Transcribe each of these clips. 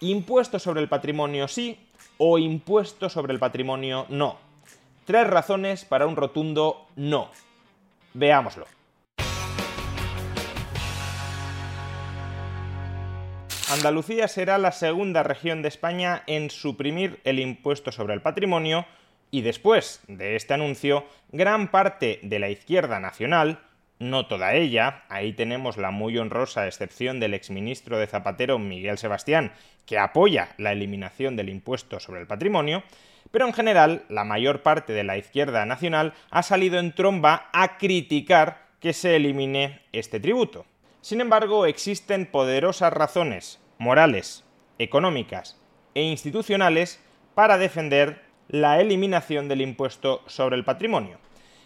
Impuesto sobre el patrimonio sí o impuesto sobre el patrimonio no. Tres razones para un rotundo no. Veámoslo. Andalucía será la segunda región de España en suprimir el impuesto sobre el patrimonio y después de este anuncio, gran parte de la izquierda nacional, no toda ella, ahí tenemos la muy honrosa excepción del exministro de Zapatero Miguel Sebastián, que apoya la eliminación del impuesto sobre el patrimonio, pero en general la mayor parte de la izquierda nacional ha salido en tromba a criticar que se elimine este tributo. Sin embargo, existen poderosas razones morales, económicas e institucionales para defender la eliminación del impuesto sobre el patrimonio.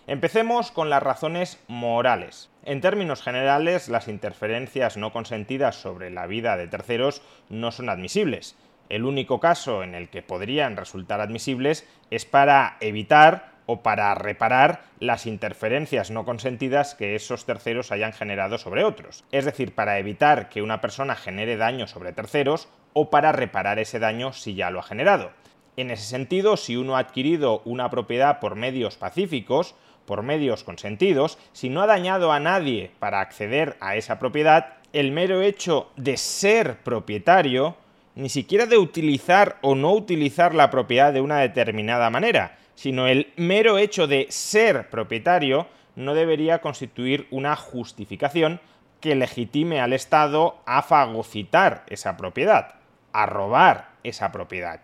Empecemos con las razones morales. En términos generales, las interferencias no consentidas sobre la vida de terceros no son admisibles. El único caso en el que podrían resultar admisibles es para evitar o para reparar las interferencias no consentidas que esos terceros hayan generado sobre otros. Es decir, para evitar que una persona genere daño sobre terceros o para reparar ese daño si ya lo ha generado. En ese sentido, si uno ha adquirido una propiedad por medios pacíficos, por medios consentidos, si no ha dañado a nadie para acceder a esa propiedad, el mero hecho de ser propietario, ni siquiera de utilizar o no utilizar la propiedad de una determinada manera, sino el mero hecho de ser propietario no debería constituir una justificación que legitime al Estado a fagocitar esa propiedad, a robar esa propiedad.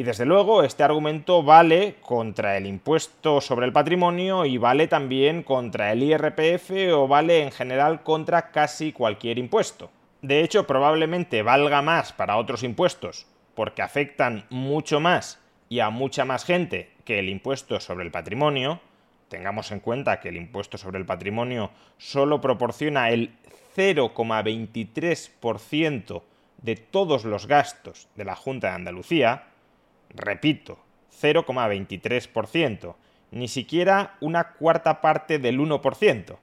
Y desde luego este argumento vale contra el impuesto sobre el patrimonio y vale también contra el IRPF o vale en general contra casi cualquier impuesto. De hecho, probablemente valga más para otros impuestos, porque afectan mucho más y a mucha más gente que el impuesto sobre el patrimonio. Tengamos en cuenta que el impuesto sobre el patrimonio solo proporciona el 0,23% de todos los gastos de la Junta de Andalucía, Repito, 0,23%, ni siquiera una cuarta parte del 1%,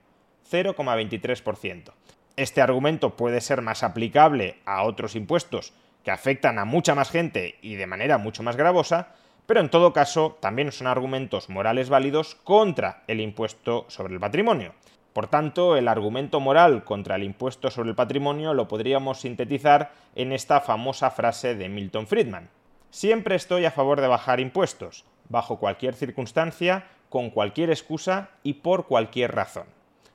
0,23%. Este argumento puede ser más aplicable a otros impuestos que afectan a mucha más gente y de manera mucho más gravosa, pero en todo caso también son argumentos morales válidos contra el impuesto sobre el patrimonio. Por tanto, el argumento moral contra el impuesto sobre el patrimonio lo podríamos sintetizar en esta famosa frase de Milton Friedman. Siempre estoy a favor de bajar impuestos, bajo cualquier circunstancia, con cualquier excusa y por cualquier razón.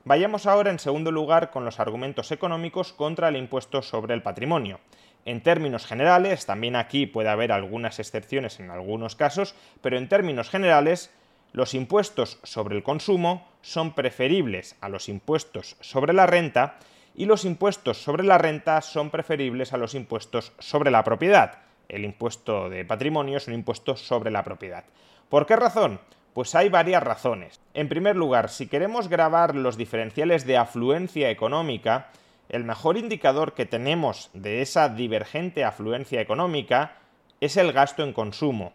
Vayamos ahora en segundo lugar con los argumentos económicos contra el impuesto sobre el patrimonio. En términos generales, también aquí puede haber algunas excepciones en algunos casos, pero en términos generales, los impuestos sobre el consumo son preferibles a los impuestos sobre la renta y los impuestos sobre la renta son preferibles a los impuestos sobre la propiedad el impuesto de patrimonio es un impuesto sobre la propiedad. ¿Por qué razón? Pues hay varias razones. En primer lugar, si queremos grabar los diferenciales de afluencia económica, el mejor indicador que tenemos de esa divergente afluencia económica es el gasto en consumo,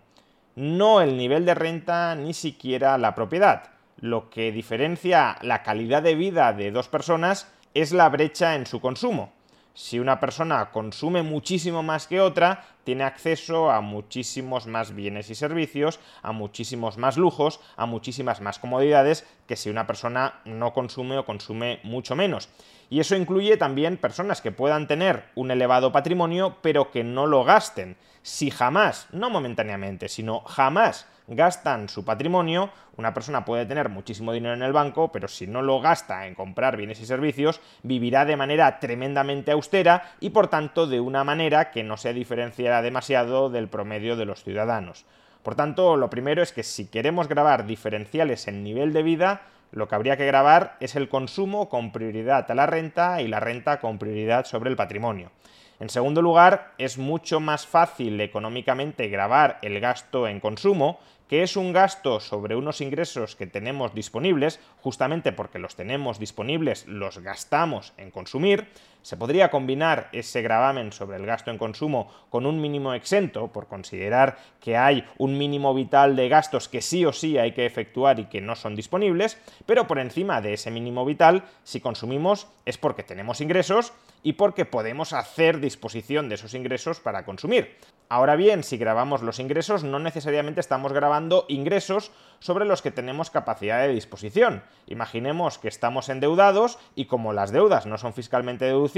no el nivel de renta ni siquiera la propiedad. Lo que diferencia la calidad de vida de dos personas es la brecha en su consumo si una persona consume muchísimo más que otra, tiene acceso a muchísimos más bienes y servicios, a muchísimos más lujos, a muchísimas más comodidades que si una persona no consume o consume mucho menos. Y eso incluye también personas que puedan tener un elevado patrimonio pero que no lo gasten. Si jamás, no momentáneamente, sino jamás gastan su patrimonio, una persona puede tener muchísimo dinero en el banco, pero si no lo gasta en comprar bienes y servicios, vivirá de manera tremendamente austera y por tanto de una manera que no se diferenciará demasiado del promedio de los ciudadanos. Por tanto, lo primero es que si queremos grabar diferenciales en nivel de vida, Lo que habría que grabar es el consumo con prioridad a la renta y la renta con prioridad sobre el patrimonio. En segundo lugar, es mucho más fácil económicamente grabar el gasto en consumo, que es un gasto sobre unos ingresos que tenemos disponibles, justamente porque los tenemos disponibles, los gastamos en consumir. Se podría combinar ese gravamen sobre el gasto en consumo con un mínimo exento, por considerar que hay un mínimo vital de gastos que sí o sí hay que efectuar y que no son disponibles, pero por encima de ese mínimo vital, si consumimos es porque tenemos ingresos y porque podemos hacer disposición de esos ingresos para consumir. Ahora bien, si grabamos los ingresos, no necesariamente estamos grabando ingresos sobre los que tenemos capacidad de disposición. Imaginemos que estamos endeudados y como las deudas no son fiscalmente deducibles,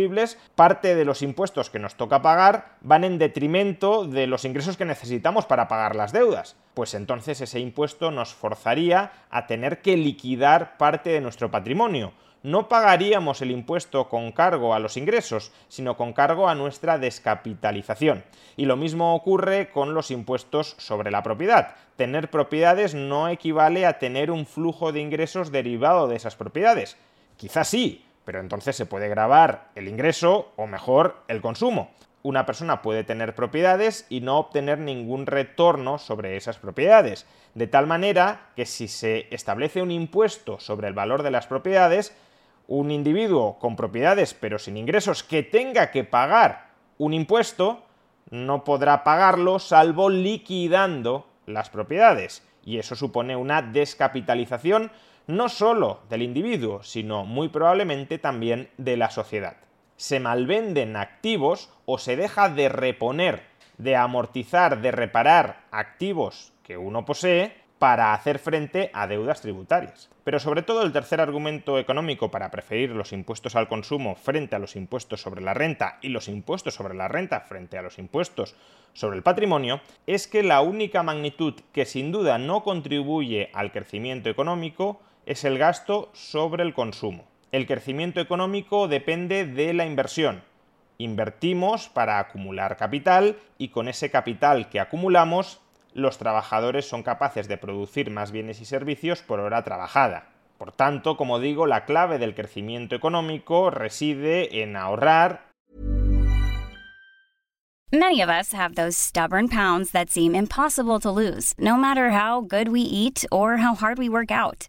parte de los impuestos que nos toca pagar van en detrimento de los ingresos que necesitamos para pagar las deudas. Pues entonces ese impuesto nos forzaría a tener que liquidar parte de nuestro patrimonio no pagaríamos el impuesto con cargo a los ingresos, sino con cargo a nuestra descapitalización. Y lo mismo ocurre con los impuestos sobre la propiedad. Tener propiedades no equivale a tener un flujo de ingresos derivado de esas propiedades. Quizás sí, pero entonces se puede grabar el ingreso o mejor el consumo. Una persona puede tener propiedades y no obtener ningún retorno sobre esas propiedades, de tal manera que si se establece un impuesto sobre el valor de las propiedades, un individuo con propiedades pero sin ingresos que tenga que pagar un impuesto, no podrá pagarlo salvo liquidando las propiedades. Y eso supone una descapitalización no solo del individuo, sino muy probablemente también de la sociedad. Se malvenden activos o se deja de reponer, de amortizar, de reparar activos que uno posee para hacer frente a deudas tributarias. Pero sobre todo el tercer argumento económico para preferir los impuestos al consumo frente a los impuestos sobre la renta y los impuestos sobre la renta frente a los impuestos sobre el patrimonio es que la única magnitud que sin duda no contribuye al crecimiento económico es el gasto sobre el consumo. El crecimiento económico depende de la inversión. Invertimos para acumular capital y con ese capital que acumulamos los trabajadores son capaces de producir más bienes y servicios por hora trabajada. Por tanto, como digo, la clave del crecimiento económico reside en ahorrar. Many of us have those stubborn pounds that seem impossible to lose, no matter how good we eat or how hard we work out.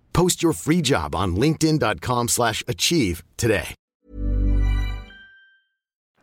Post your free job on linkedin.com/achieve today.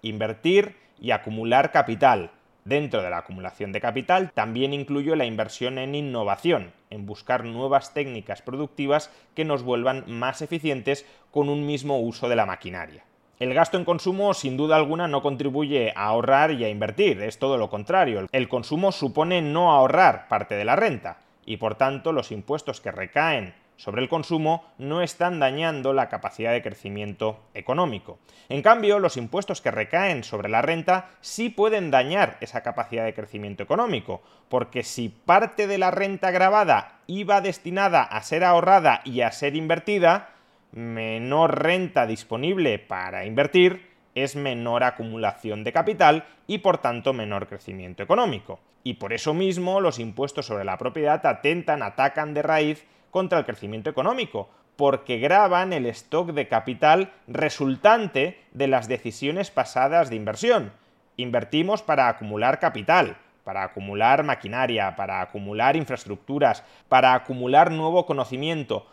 Invertir y acumular capital. Dentro de la acumulación de capital también incluyo la inversión en innovación, en buscar nuevas técnicas productivas que nos vuelvan más eficientes con un mismo uso de la maquinaria. El gasto en consumo sin duda alguna no contribuye a ahorrar y a invertir, es todo lo contrario. El consumo supone no ahorrar parte de la renta y por tanto los impuestos que recaen sobre el consumo no están dañando la capacidad de crecimiento económico. En cambio, los impuestos que recaen sobre la renta sí pueden dañar esa capacidad de crecimiento económico, porque si parte de la renta grabada iba destinada a ser ahorrada y a ser invertida, menor renta disponible para invertir, es menor acumulación de capital y por tanto menor crecimiento económico. Y por eso mismo los impuestos sobre la propiedad atentan, atacan de raíz contra el crecimiento económico, porque graban el stock de capital resultante de las decisiones pasadas de inversión. Invertimos para acumular capital, para acumular maquinaria, para acumular infraestructuras, para acumular nuevo conocimiento.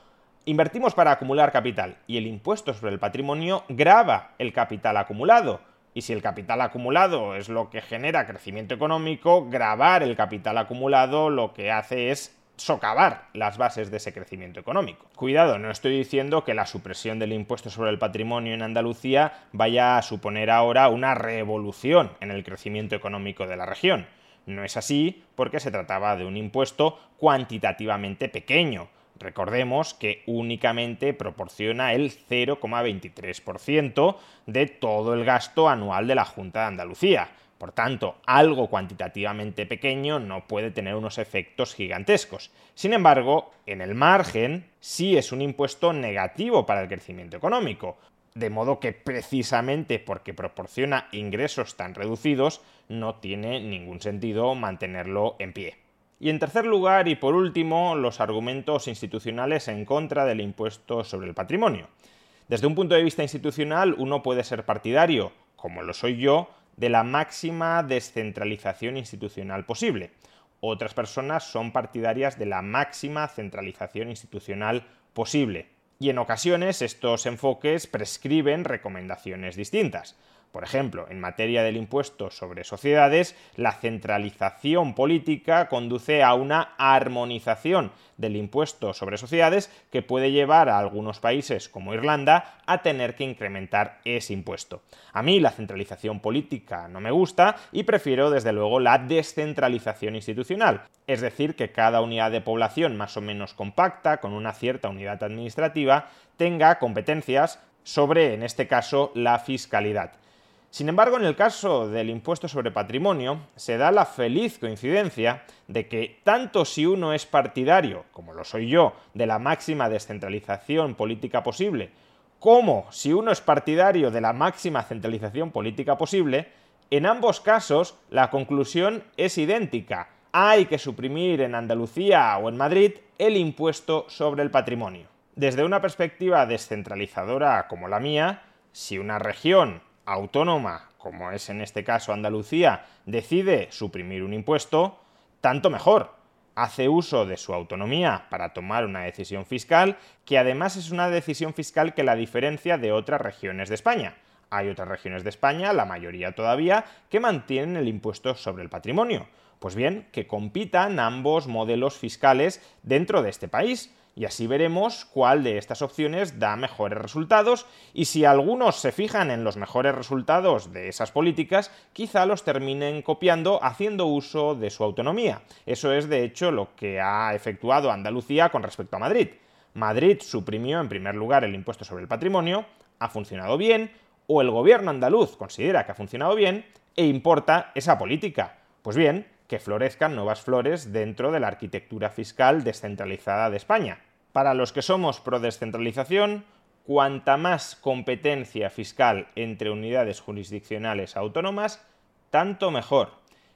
Invertimos para acumular capital y el impuesto sobre el patrimonio grava el capital acumulado. Y si el capital acumulado es lo que genera crecimiento económico, grabar el capital acumulado lo que hace es socavar las bases de ese crecimiento económico. Cuidado, no estoy diciendo que la supresión del impuesto sobre el patrimonio en Andalucía vaya a suponer ahora una revolución en el crecimiento económico de la región. No es así porque se trataba de un impuesto cuantitativamente pequeño. Recordemos que únicamente proporciona el 0,23% de todo el gasto anual de la Junta de Andalucía. Por tanto, algo cuantitativamente pequeño no puede tener unos efectos gigantescos. Sin embargo, en el margen sí es un impuesto negativo para el crecimiento económico, de modo que precisamente porque proporciona ingresos tan reducidos, no tiene ningún sentido mantenerlo en pie. Y en tercer lugar, y por último, los argumentos institucionales en contra del impuesto sobre el patrimonio. Desde un punto de vista institucional, uno puede ser partidario, como lo soy yo, de la máxima descentralización institucional posible. Otras personas son partidarias de la máxima centralización institucional posible. Y en ocasiones estos enfoques prescriben recomendaciones distintas. Por ejemplo, en materia del impuesto sobre sociedades, la centralización política conduce a una armonización del impuesto sobre sociedades que puede llevar a algunos países como Irlanda a tener que incrementar ese impuesto. A mí la centralización política no me gusta y prefiero desde luego la descentralización institucional, es decir, que cada unidad de población más o menos compacta, con una cierta unidad administrativa, tenga competencias sobre, en este caso, la fiscalidad. Sin embargo, en el caso del impuesto sobre patrimonio, se da la feliz coincidencia de que tanto si uno es partidario, como lo soy yo, de la máxima descentralización política posible, como si uno es partidario de la máxima centralización política posible, en ambos casos la conclusión es idéntica. Hay que suprimir en Andalucía o en Madrid el impuesto sobre el patrimonio. Desde una perspectiva descentralizadora como la mía, si una región autónoma, como es en este caso Andalucía, decide suprimir un impuesto, tanto mejor. Hace uso de su autonomía para tomar una decisión fiscal, que además es una decisión fiscal que la diferencia de otras regiones de España. Hay otras regiones de España, la mayoría todavía, que mantienen el impuesto sobre el patrimonio. Pues bien, que compitan ambos modelos fiscales dentro de este país y así veremos cuál de estas opciones da mejores resultados y si algunos se fijan en los mejores resultados de esas políticas, quizá los terminen copiando haciendo uso de su autonomía. Eso es de hecho lo que ha efectuado Andalucía con respecto a Madrid. Madrid suprimió en primer lugar el impuesto sobre el patrimonio, ha funcionado bien, o el gobierno andaluz considera que ha funcionado bien e importa esa política. Pues bien, que florezcan nuevas flores dentro de la arquitectura fiscal descentralizada de España. Para los que somos pro descentralización, cuanta más competencia fiscal entre unidades jurisdiccionales autónomas, tanto mejor.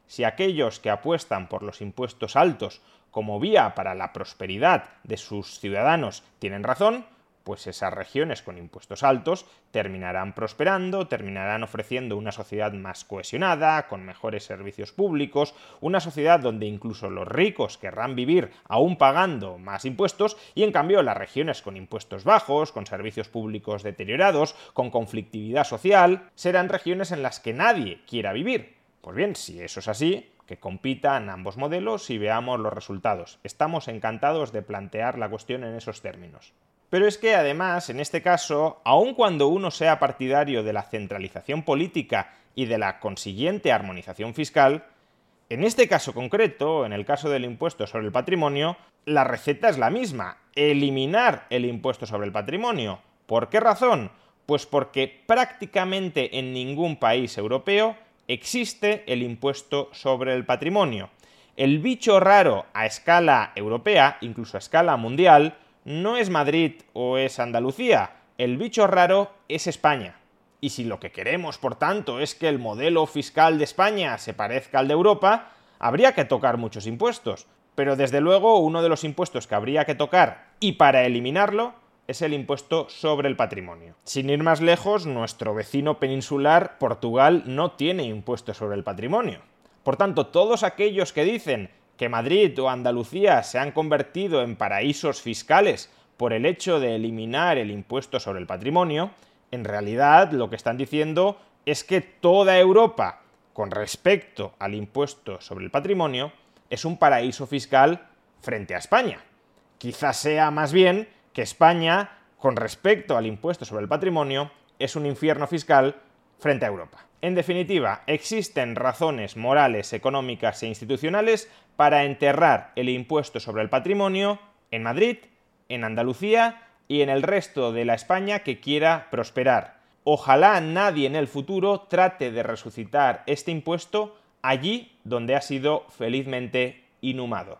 Si aquellos que apuestan por los impuestos altos como vía para la prosperidad de sus ciudadanos tienen razón, pues esas regiones con impuestos altos terminarán prosperando, terminarán ofreciendo una sociedad más cohesionada, con mejores servicios públicos, una sociedad donde incluso los ricos querrán vivir aún pagando más impuestos y en cambio las regiones con impuestos bajos, con servicios públicos deteriorados, con conflictividad social, serán regiones en las que nadie quiera vivir. Pues bien, si eso es así, que compitan ambos modelos y veamos los resultados. Estamos encantados de plantear la cuestión en esos términos. Pero es que además, en este caso, aun cuando uno sea partidario de la centralización política y de la consiguiente armonización fiscal, en este caso concreto, en el caso del impuesto sobre el patrimonio, la receta es la misma, eliminar el impuesto sobre el patrimonio. ¿Por qué razón? Pues porque prácticamente en ningún país europeo existe el impuesto sobre el patrimonio. El bicho raro a escala europea, incluso a escala mundial, no es Madrid o es Andalucía, el bicho raro es España. Y si lo que queremos, por tanto, es que el modelo fiscal de España se parezca al de Europa, habría que tocar muchos impuestos. Pero desde luego uno de los impuestos que habría que tocar, y para eliminarlo, es el impuesto sobre el patrimonio. Sin ir más lejos, nuestro vecino peninsular, Portugal, no tiene impuesto sobre el patrimonio. Por tanto, todos aquellos que dicen que Madrid o Andalucía se han convertido en paraísos fiscales por el hecho de eliminar el impuesto sobre el patrimonio, en realidad lo que están diciendo es que toda Europa, con respecto al impuesto sobre el patrimonio, es un paraíso fiscal frente a España. Quizás sea más bien que España, con respecto al impuesto sobre el patrimonio, es un infierno fiscal frente a Europa. En definitiva, existen razones morales, económicas e institucionales para enterrar el impuesto sobre el patrimonio en Madrid, en Andalucía y en el resto de la España que quiera prosperar. Ojalá nadie en el futuro trate de resucitar este impuesto allí donde ha sido felizmente inhumado.